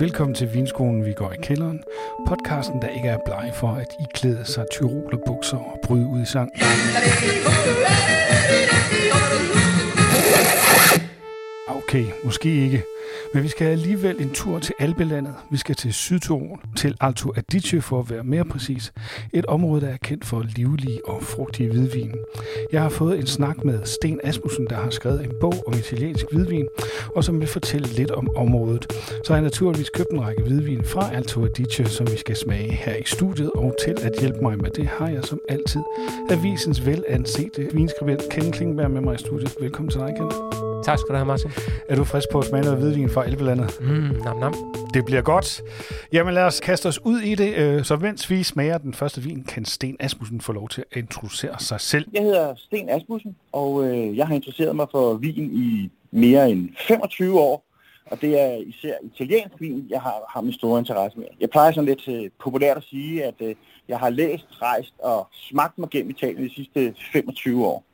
Velkommen til Vinskolen, vi går i kælderen. Podcasten, der ikke er bleg for at iklæde sig tyroler bukser og bryde ud i sang. Okay, måske ikke. Men vi skal alligevel en tur til Alpelandet. Vi skal til Sydtyrol, til Alto Adige for at være mere præcis. Et område, der er kendt for livlige og frugtige hvidvin. Jeg har fået en snak med Sten Asmussen, der har skrevet en bog om italiensk hvidvin, og som vil fortælle lidt om området. Så har jeg naturligvis købt en række hvidvin fra Alto Adige, som vi skal smage her i studiet, og til at hjælpe mig med det har jeg som altid avisens velansete vinskribent Ken Klingberg med mig i studiet. Velkommen til dig, Ken. Tak skal du have, Martin. Er du frisk på at smage noget hvidvin fra Elvelandet? Mm, nam, nam. Det bliver godt. Jamen lad os kaste os ud i det. Øh, så mens vi smager den første vin, kan Sten Asmussen få lov til at introducere sig selv. Jeg hedder Sten Asmussen, og øh, jeg har interesseret mig for vin i mere end 25 år. Og det er især italiensk vin, jeg har, har min store interesse med. Jeg plejer sådan lidt øh, populært at sige, at øh, jeg har læst, rejst og smagt mig gennem Italien de sidste 25 år.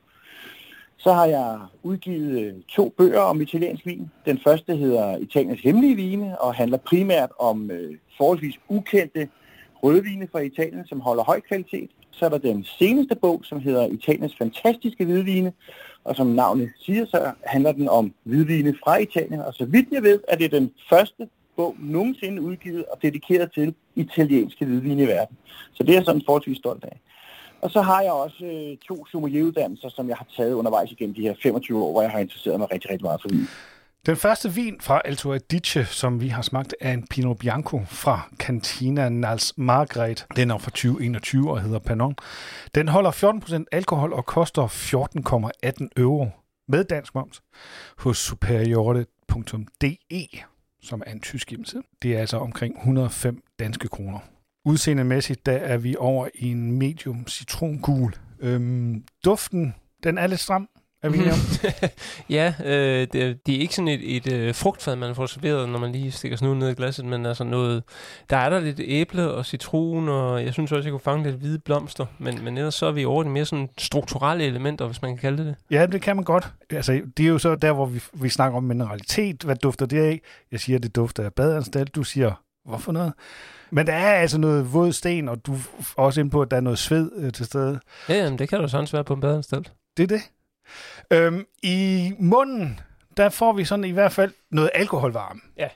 Så har jeg udgivet øh, to bøger om italiensk vin. Den første hedder Italiens hemmelige vine og handler primært om øh, forholdsvis ukendte rødvine fra Italien, som holder høj kvalitet. Så er der den seneste bog, som hedder Italiens fantastiske hvidvine, og som navnet siger, så handler den om hvidvine fra Italien. Og så vidt jeg ved, er det den første bog nogensinde udgivet og dedikeret til italienske hvidvine i verden. Så det er jeg sådan forholdsvis stolt af. Og så har jeg også øh, to sommelieruddannelser, som jeg har taget undervejs igennem de her 25 år, hvor jeg har interesseret mig rigtig, rigtig meget for vin. Den første vin fra Alto Adige, som vi har smagt, er en Pinot Bianco fra Cantina Nals Margret. Den er fra 2021 og hedder Panon. Den holder 14% alkohol og koster 14,18 euro med dansk moms hos superiorte.de, som er en tysk hjemmeside. Det er altså omkring 105 danske kroner. Udseendemæssigt, der er vi over i en medium citrongul. Øhm, duften, den er lidt stram, er vi om? ja, øh, det, det er ikke sådan et, et øh, frugtfad, man får serveret, når man lige stikker snuden ned i glasset, men altså noget, der er der lidt æble og citron, og jeg synes også, jeg kunne fange lidt hvide blomster, men, men ellers så er vi over det mere sådan strukturelle elementer, hvis man kan kalde det det. Ja, det kan man godt. Altså, det er jo så der, hvor vi, vi snakker om mineralitet. Hvad dufter det af? Jeg siger, det dufter af badeanstalt. Du siger, hvorfor noget? Men der er altså noget våd sten, og du er også ind på, at der er noget sved øh, til stede. Ja, jamen, det kan du sådan være på en badeanstalt. Det er det. Øhm, I munden, der får vi sådan i hvert fald noget alkoholvarme. Ja.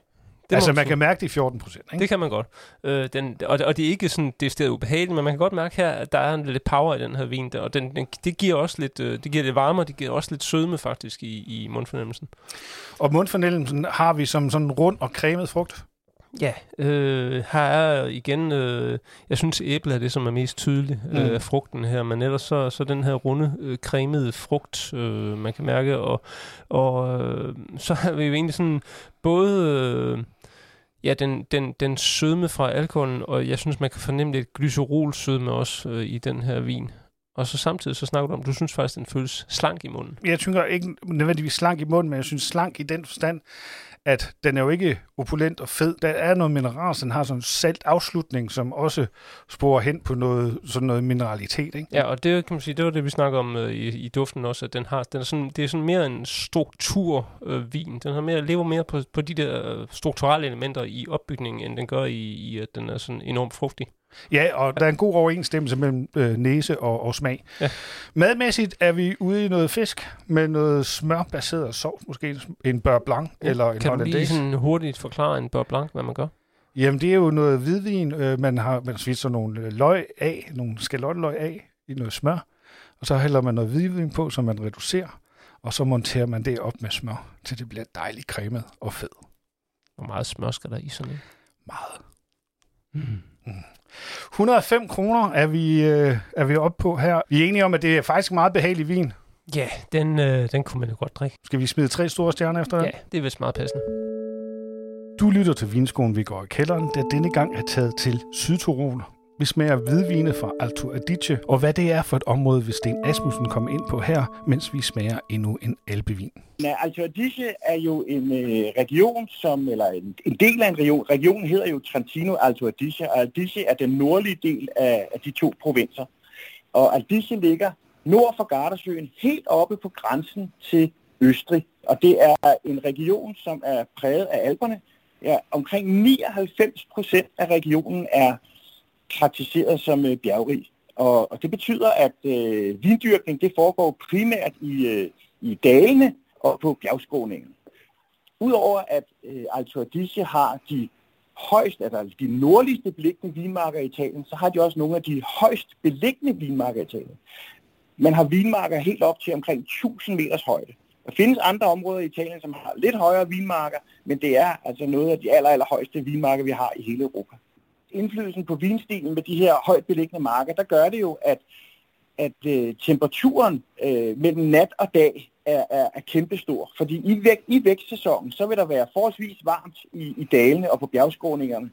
Det altså, man kan mærke det i 14 procent, Det kan man godt. Øh, den, og, og det er ikke sådan, det er stedet ubehageligt, men man kan godt mærke her, at der er en lidt power i den her vin, der, og den, den, det giver også lidt, øh, det giver lidt varme, og det giver også lidt sødme faktisk i, i mundfornemmelsen. Og mundfornemmelsen har vi som sådan rund og cremet frugt? Ja, øh, her er igen, øh, jeg synes æble er det, som er mest tydeligt mm. øh, frugten her, men ellers så, så den her runde, øh, cremede frugt, øh, man kan mærke, og, og øh, så har vi jo egentlig sådan både... Øh, ja, den, den, den sødme fra alkoholen, og jeg synes, man kan fornemme lidt glycerol-sødme også øh, i den her vin. Og så samtidig så snakker du om, du synes faktisk, den føles slank i munden. Jeg synes ikke nødvendigvis slank i munden, men jeg synes slank i den forstand, at den er jo ikke opulent og fed. Der er noget mineral, den har sådan en salt afslutning, som også sporer hen på noget, sådan noget mineralitet. Ikke? Ja, og det kan man sige, det var det, vi snakker om øh, i, i, duften også, at den har, den er sådan, det er sådan mere en strukturvin. Øh, den har mere, lever mere på, på de der strukturelle elementer i opbygningen, end den gør i, i at den er sådan enormt frugtig. Ja, og der er en god overensstemmelse mellem øh, næse og, og smag. Ja. Madmæssigt er vi ude i noget fisk med noget smørbaseret sovs, måske en beurre blanc ja. eller en Kan du lige sådan hurtigt forklare en beurre blanc, hvad man gør? Jamen, det er jo noget hvidvin. Øh, man har man svitser nogle øh, løg af, nogle skalotteløg af i noget smør, og så hælder man noget hvidvin på, som man reducerer, og så monterer man det op med smør, til det bliver dejligt cremet og fed. Hvor meget smør skal der i sådan noget? Meget. Mm. Mm. 105 kroner er vi, øh, er vi oppe på her. Vi er enige om, at det er faktisk meget behagelig vin. Ja, den, øh, den kunne man jo godt drikke. Skal vi smide tre store stjerner efter Ja, det er vist meget passende. Du lytter til Vinskolen, vi går i kælderen, der denne gang er taget til Sydtirol, vi smager hvidvine fra Alto Adige, og hvad det er for et område, vil Sten Asmussen komme ind på her, mens vi smager endnu en alpevin. Ja, Alto Adige er jo en øh, region, som, eller en, en del af en region. Regionen hedder jo Trentino Alto Adige, og Adige er den nordlige del af, af de to provinser. Og Adige ligger nord for Gardasøen, helt oppe på grænsen til Østrig. Og det er en region, som er præget af Alperne, ja, omkring 99 procent af regionen er karakteriseret som øh, bjergrig. Og, og det betyder, at øh, vindyrkning det foregår primært i, øh, i dalene og på bjergskåningen. Udover at øh, Alto Adige har de højst, altså, altså de nordligste beliggende vinmarker i Italien, så har de også nogle af de højst beliggende vinmarker i Italien. Man har vinmarker helt op til omkring 1000 meters højde. Der findes andre områder i Italien, som har lidt højere vinmarker, men det er altså noget af de aller, aller højeste vinmarker, vi har i hele Europa. Indflydelsen på vinstilen med de her højt beliggende marker, der gør det jo, at, at øh, temperaturen øh, mellem nat og dag er, er, er kæmpestor. Fordi i, væk, i vækstsæsonen, så vil der være forholdsvis varmt i, i dalene og på bjergskråningerne.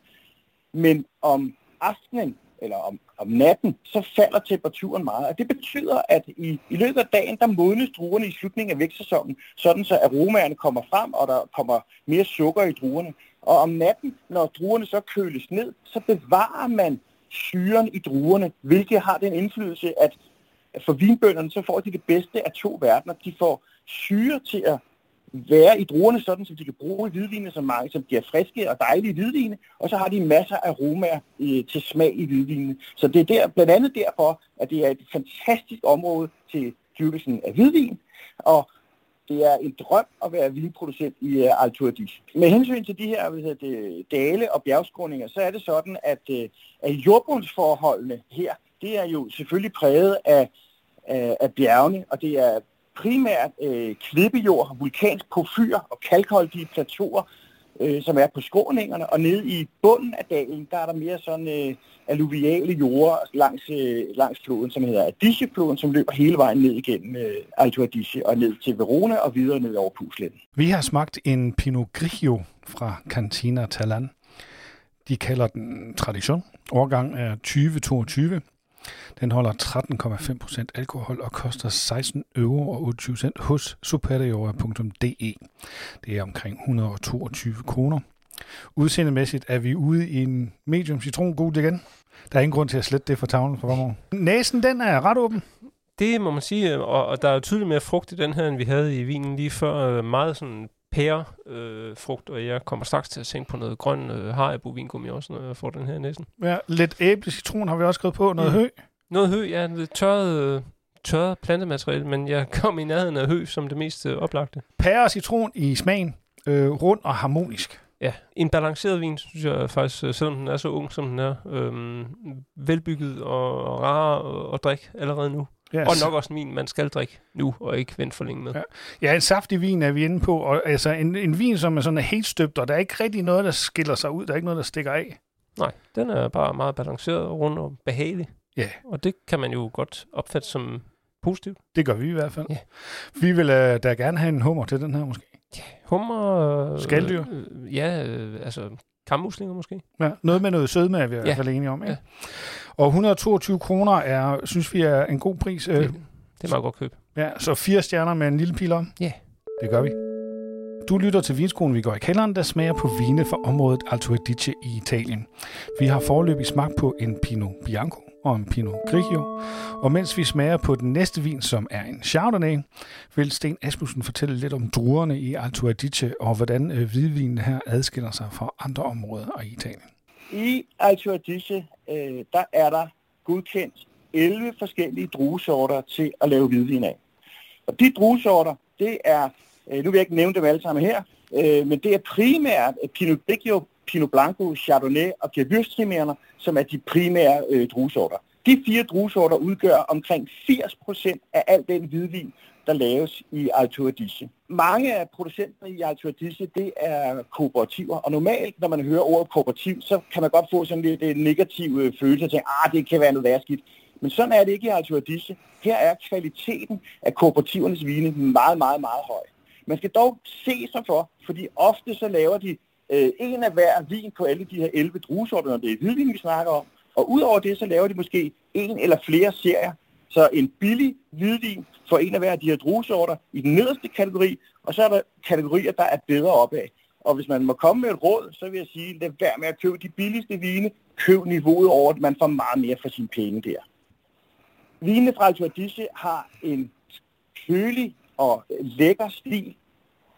Men om aftenen, eller om, om natten, så falder temperaturen meget. Og det betyder, at i, i løbet af dagen, der modnes druerne i slutningen af vækstsæsonen, sådan så aromaerne kommer frem, og der kommer mere sukker i druerne. Og om natten, når druerne så køles ned, så bevarer man syren i druerne, hvilket har den indflydelse, at for vinbønderne, så får de det bedste af to verdener. De får syre til at være i druerne, sådan så de kan bruge hvidvine som mange, som bliver friske og dejlige hvidvine, og så har de masser af aromaer øh, til smag i hvidvinene. Så det er der, blandt andet derfor, at det er et fantastisk område til dyrkelsen af hvidvin, og det er en drøm at være vinproducent i øh, uh, Alto Adige. Med hensyn til de her hvad det, dale og bjergskråninger, så er det sådan, at, uh, at jordbundsforholdene her, det er jo selvfølgelig præget af, af, af bjergene, og det er primært øh, klippejord, vulkansk porfyr og kalkholdige plateauer, øh, som er på skråningerne, og nede i bunden af dalen, der er der mere sådan øh, alluviale jorder langs, øh, langs floden, som hedder Adige-floden, som løber hele vejen ned igennem øh, Alto Adige og ned til Verona og videre ned over Pusletten. Vi har smagt en Pinot Grigio fra Cantina Talan. De kalder den Tradition. Årgang er 2022. Den holder 13,5% alkohol og koster 16 euro og 28 cent hos superiora.de. Det er omkring 122 kroner. Udseendemæssigt er vi ude i en medium citrongul igen. Der er ingen grund til at slette det fra tavlen for fremover. Næsen, den er ret åben. Det må man sige, og, og der er tydeligt mere frugt i den her, end vi havde i vinen lige før. Meget sådan pærefrugt, øh, og jeg kommer straks til at tænke på noget grøn øh, haribo vingummi også, når jeg får den her næsen. Ja, lidt æble citron har vi også skrevet på, noget mm. hø. Noget hø, ja, lidt tørret, øh, tørret plantemateriale, men jeg kom i nærheden af hø som det mest øh, oplagte. Pære og citron i smagen, øh, rund og harmonisk. Ja, en balanceret vin, synes jeg faktisk, øh, selvom den er så ung, som den er. Øhm, velbygget og rar at drikke allerede nu. Ja, og nok også en vin, man skal drikke nu, og ikke vente for længe med. Ja, ja en saftig vin er vi inde på. Og, altså en, en vin, som er sådan helt støbt, og der er ikke rigtig noget, der skiller sig ud. Der er ikke noget, der stikker af. Nej, den er bare meget balanceret, rund og behagelig. Ja. Og det kan man jo godt opfatte som positivt. Det gør vi i hvert fald. Ja. Vi vil uh, da gerne have en hummer til den her måske. Ja, hummer... Øh, Skaldyr? Øh, ja, øh, altså kammuslinger måske. Ja, noget med noget sødme er vi i hvert fald enige om. Ja. ja. Og 122 kroner er, synes vi er en god pris. Øh, det, det er meget godt køb. Ja, så fire stjerner med en lille pil om. Ja. Det gør vi. Du lytter til Vinskolen, vi går i kælderen, der smager på vine fra området Alto Adige i Italien. Vi har forløbig smagt på en Pinot Bianco og en Pinot Grigio. Og mens vi smager på den næste vin, som er en Chardonnay, vil Sten Asmussen fortælle lidt om druerne i Alto Adige og hvordan øh, hvidvinen her adskiller sig fra andre områder i Italien. I Alto Adige, øh, der er der godkendt 11 forskellige druesorter til at lave hvidvin af. Og de druesorter, det er, øh, nu vil jeg ikke nævne dem alle sammen her, øh, men det er primært Pinot Grigio, Pinot Blanco, Chardonnay og Gewürztraminer, som er de primære øh, druesorter. De fire druesorter udgør omkring 80% af al den hvidvin, der laves i Alto Adige. Mange af producenterne i Alto Adige, det er kooperativer, og normalt, når man hører ordet kooperativ, så kan man godt få sådan lidt en negativ øh, følelse af, at ah, det kan være noget værskidt. Men sådan er det ikke i Alto Adige. Her er kvaliteten af kooperativernes vine meget, meget, meget høj. Man skal dog se sig for, fordi ofte så laver de øh, en af hver vin på alle de her 11 druesorter, når det er hvidvin, vi snakker om. Og udover det, så laver de måske en eller flere serier. Så en billig hvidvin for en af hver af de her druesorter i den nederste kategori, og så er der kategorier, der er bedre opad. Og hvis man må komme med et råd, så vil jeg sige, lad være med at købe de billigste vine. Køb niveauet over, at man får meget mere for sine penge der. Vinene fra Alto Adige har en kølig og lækker stil,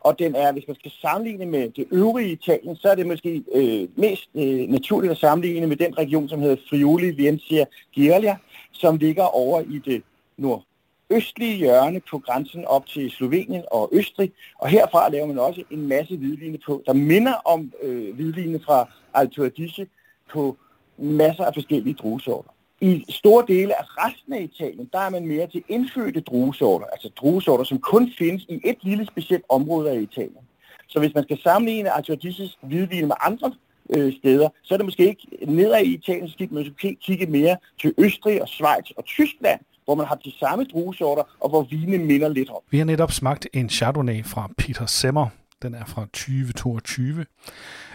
og den er, hvis man skal sammenligne med det øvrige Italien, så er det måske øh, mest øh, naturligt at sammenligne med den region, som hedder Friuli Venezia Giulia, som ligger over i det nordøstlige hjørne på grænsen op til Slovenien og Østrig, og herfra laver man også en masse hvidvine på, der minder om øh, hvidvine fra Alto Adige på masser af forskellige druesorter. I store dele af resten af Italien, der er man mere til indfødte druesorter, altså druesorter, som kun findes i et lille specielt område af Italien. Så hvis man skal sammenligne Arturitis hvidvin med andre øh, steder, så er det måske ikke nedad i Italien, så skal man måske kigge mere til Østrig og Schweiz og Tyskland, hvor man har de samme druesorter, og hvor vinen minder lidt om. Vi har netop smagt en Chardonnay fra Peter Semmer. Den er fra 2022.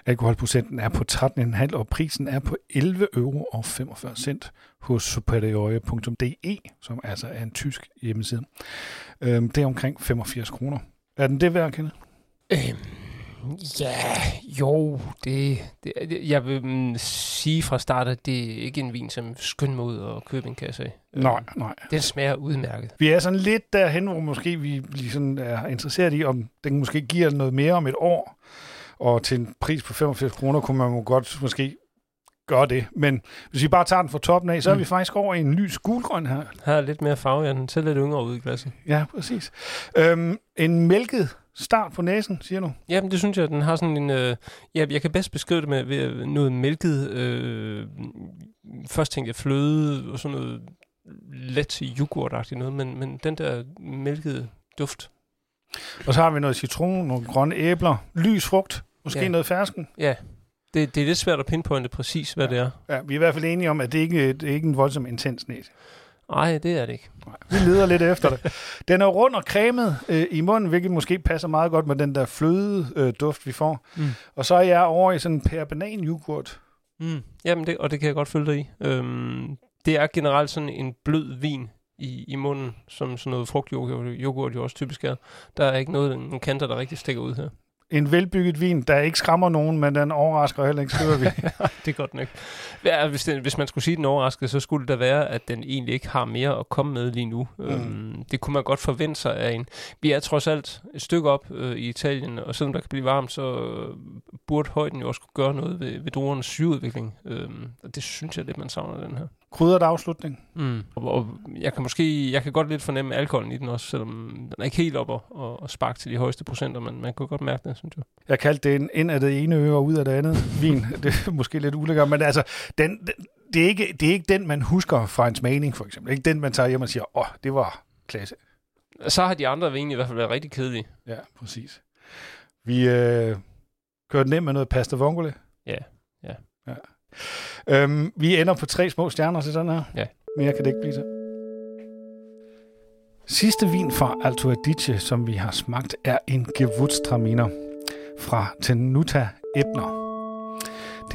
Alkoholprocenten er på 13,5, og prisen er på 11,45 euro hos superiore.de, som altså er en tysk hjemmeside. Øhm, det er omkring 85 kroner. Er den det værd, Kende? Øhm, ja, jo, det, det, jeg vil mm, sige fra start, at det er ikke en vin, som skynd mig ud og købe en kasse af. Nej, nej. Den smager udmærket. Vi er sådan lidt derhen, hvor måske vi sådan er interesseret i, om den måske giver noget mere om et år. Og til en pris på 85 kroner kunne man jo godt måske gøre det. Men hvis vi bare tager den fra toppen af, så mm. er vi faktisk over i en lys gulgrøn her. Her er lidt mere farve, ja. Den ser lidt yngre ud i glasset. Ja, præcis. Øhm, en mælket start på næsen, siger du? Jamen, det synes jeg, den har sådan en... Øh, ja, jeg kan bedst beskrive det med ved noget mælket... Øh, først tænkte jeg fløde og sådan noget let yoghurtagtigt noget, men, men den der mælkede duft. Og så har vi noget citron, nogle grønne æbler, lys frugt, måske ja. noget fersken. Ja, det, det er lidt svært at pinpointe præcis, hvad ja. det er. Ja, vi er i hvert fald enige om, at det ikke det er ikke en voldsom intens næse. Nej, det er det ikke. Nej, vi leder lidt efter det. Den er rund og cremet øh, i munden, hvilket måske passer meget godt med den der fløde øh, duft, vi får. Mm. Og så er jeg over i sådan en per banan yoghurt. Mm. Jamen, det, og det kan jeg godt følge dig i. Øhm, det er generelt sådan en blød vin i, i munden, som sådan noget frugtyoghurt yoghurt jo også typisk er. Der er ikke noget, en kanter, der rigtig stikker ud her en velbygget vin, der ikke skræmmer nogen, men den overrasker heller ikke, skriver vi. det er godt nok. Ja, hvis, den, hvis man skulle sige, den overrasker, så skulle det da være, at den egentlig ikke har mere at komme med lige nu. Mm. Øhm, det kunne man godt forvente sig af en. Vi er trods alt et stykke op øh, i Italien, og selvom der kan blive varmt, så øh, burde højden jo også kunne gøre noget ved, ved druernes sygeudvikling. Øhm, og det synes jeg lidt, man savner den her krydret afslutning. Mm. Og, og, jeg kan måske, jeg kan godt lidt fornemme alkoholen i den også, selvom den er ikke helt op og, og, og spark til de højeste procenter, men man kan godt mærke det, synes jeg. Jeg kaldte det en ind af det ene øre og ud af det andet vin. det er måske lidt ulækkert, men altså, den, den, det, er ikke, det er ikke den, man husker fra en smagning, for eksempel. Ikke den, man tager hjem og siger, åh, oh, det var klasse. Så har de andre vine i hvert fald været rigtig kedelige. Ja, præcis. Vi øh, kørte ned med noget pasta vongole. Ja, ja. ja. Øhm, vi ender på tre små stjerner til den her. Ja. Mere kan det ikke blive til. Sidste vin fra Alto Adige, som vi har smagt, er en Gewurztraminer fra Tenuta Ebner.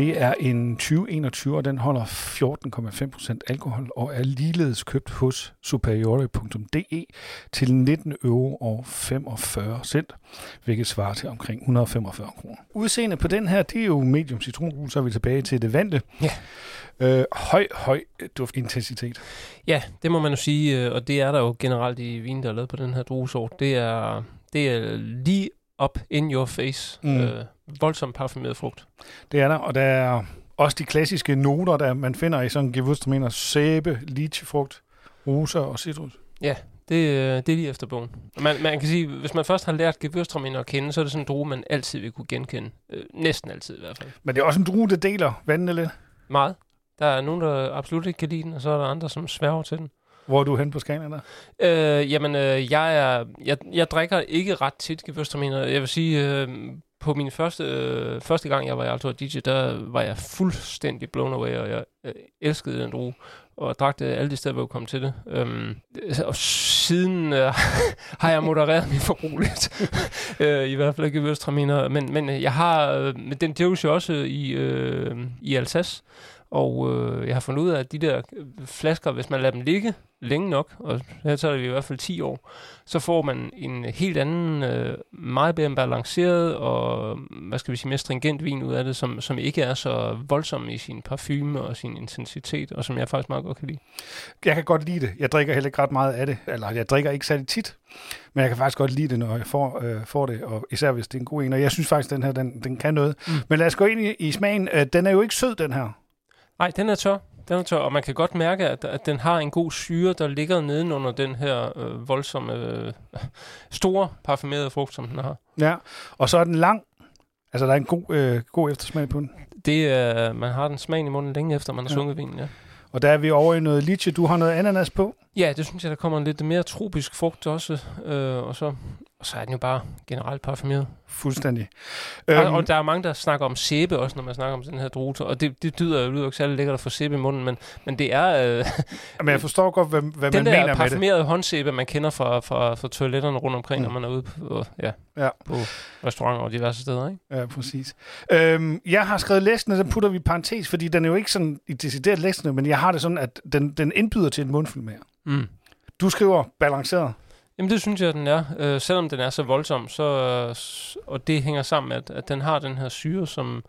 Det er en 2021, og den holder 14,5% alkohol og er ligeledes købt hos superiore.de til 19 euro og 45 cent, hvilket svarer til omkring 145 kroner. Udseende på den her, det er jo medium citronrus, så er vi tilbage til det vante. Ja. Øh, høj, høj duftintensitet. Ja, det må man jo sige, øh, og det er der jo generelt i vin, der er lavet på den her druesort. Det er, det er lige up in your face. Mm. Øh, voldsomt parfumeret frugt. Det er der, og der er også de klassiske noter, der man finder i sådan en gewürztraminer. Sæbe, lychefrugt, rosa og citrus. Ja, det, øh, det er lige efter bogen. Man, man kan sige, hvis man først har lært gewürztraminer at kende, så er det sådan en drue, man altid vil kunne genkende. Øh, næsten altid i hvert fald. Men det er også en drue, der deler vandene lidt. Meget. Der er nogen, der absolut ikke kan lide den, og så er der andre, som sværger til den. Hvor er du hen på skalaen der? Øh, jamen, øh, jeg, er, jeg, jeg drikker ikke ret tit gewürztraminer. Jeg vil sige, øh, på min første, øh, første gang, jeg var i Alto DJ, der var jeg fuldstændig blown away, og jeg øh, elskede den drue, og drak det alle de steder, hvor jeg kom til det. Øhm, øh, og siden øh, har jeg modereret min forbrug lidt, øh, i hvert fald ikke gewürztraminer, men, men jeg har, øh, den dyrkes jo også i, øh, i Alsace, og øh, jeg har fundet ud af, at de der flasker, hvis man lader dem ligge længe nok, og her tager vi i hvert fald 10 år, så får man en helt anden, øh, meget bedre balanceret og, hvad skal vi sige, mere stringent vin ud af det, som, som ikke er så voldsom i sin parfume og sin intensitet, og som jeg faktisk meget godt kan lide. Jeg kan godt lide det. Jeg drikker heller ikke ret meget af det, eller jeg drikker ikke særlig tit, men jeg kan faktisk godt lide det, når jeg får, øh, får det, og især hvis det er en god en. Og jeg synes faktisk, den her, den, den kan noget. Mm. Men lad os gå ind i, i smagen. Øh, den er jo ikke sød, den her. Nej, den er tør. Den er tør, og man kan godt mærke, at, at den har en god syre, der ligger nedenunder den her øh, voldsomme, øh, store parfumerede frugt, som den har. Ja, og så er den lang. Altså, der er en god, øh, god eftersmag på den. Det er, man har den smagen i munden længe efter, man har ja. sunget vinen, ja. Og der er vi over i noget litchi. Du har noget ananas på. Ja, det synes jeg, der kommer en lidt mere tropisk frugt også. Øh, og, så, og så er den jo bare generelt parfumeret. Fuldstændig. Og, øhm, og der er mange, der snakker om sæbe også, når man snakker om den her drute. Og det, det dyder jo ikke særlig lækkert at få sæbe i munden, men, men det er... Øh, men jeg forstår godt, hvad, hvad man mener med det. Den der parfumerede håndsæbe, man kender fra, fra, fra toiletterne rundt omkring, mm. når man er ude på, ja, ja. på restauranter og diverse steder. Ikke? Ja, præcis. Øhm, jeg har skrevet læsende, der putter vi parentes, fordi den er jo ikke sådan i decideret læsende, men jeg har det sådan, at den, den indbyder til en mundfuld mere. Mm. Du skriver balanceret. Jamen det synes jeg, den er. Øh, selvom den er så voldsom, så, øh, og det hænger sammen med, at, at den har den her syre, som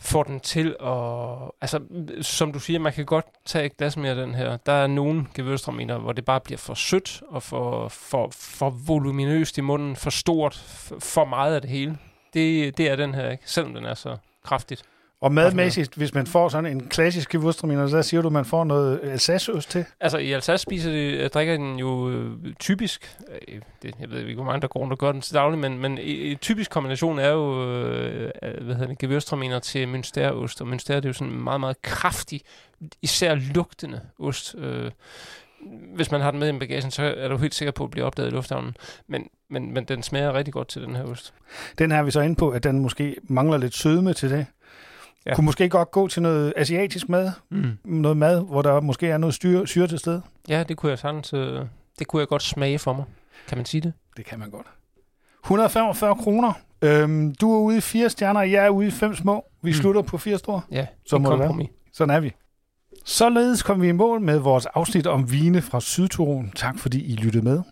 får den til at... Altså, som du siger, man kan godt tage et glas mere af den her. Der er nogle gevørstraminer, hvor det bare bliver for sødt og for, for, for voluminøst i munden, for stort, for meget af det hele. Det, det er den her ikke, selvom den er så kraftigt. Og madmæssigt, hvis man får sådan en klassisk Gewürztraminer, så siger du, at man får noget Alsace-ost til? Altså i Alsace spiser de, øh, drikker den jo øh, typisk, øh, det, jeg ved ikke, hvor mange der går rundt og gør den til daglig, men, men en typisk kombination er jo, øh, hvad hedder det, Gewürztraminer til Münsterost, og Münster det er jo sådan en meget, meget kraftig, især lugtende ost. Øh, hvis man har den med i bagagen, så er du helt sikker på at blive opdaget i lufthavnen. Men, men, men den smager rigtig godt til den her ost. Den her er vi så inde på, at den måske mangler lidt sødme til det. Ja. Kunne måske godt gå til noget asiatisk mad, mm. noget mad, hvor der måske er noget styre, syre til stede. Ja, det kunne jeg sagtens, øh, det kunne jeg godt smage for mig. Kan man sige det? Det kan man godt. 145 kroner. Øhm, du er ude i fire stjerner, jeg er ude i fem små. Vi mm. slutter på fire store. Ja, så må det være. Sådan er vi. Således kom vi i mål med vores afsnit om vine fra Sydtyrol. Tak fordi I lyttede med.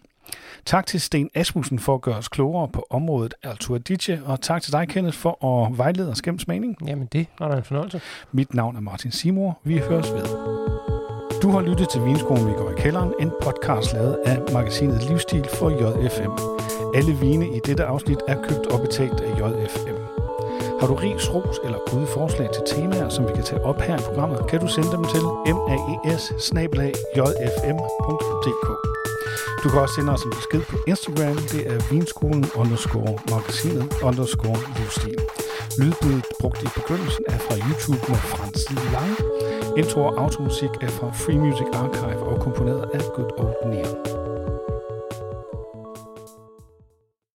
Tak til Sten Asmussen for at gøre os klogere på området Alto Adige, og tak til dig, Kenneth, for at vejlede os gennem smagning. Jamen det var da en fornøjelse. Mit navn er Martin Simor. Vi høres ved. Du har lyttet til Vinskolen, vi går i kælderen, en podcast lavet af magasinet Livsstil for JFM. Alle vine i dette afsnit er købt og betalt af JFM. Har du ris, ros eller gode forslag til temaer, som vi kan tage op her i programmet, kan du sende dem til maes du kan også sende os en besked på Instagram. Det er vinskolen underscore magasinet underscore livsstil. Lydbuddet brugt i begyndelsen er fra YouTube med Frans Lange. Intro og automusik er fra Free Music Archive og komponeret af Good Old Neon.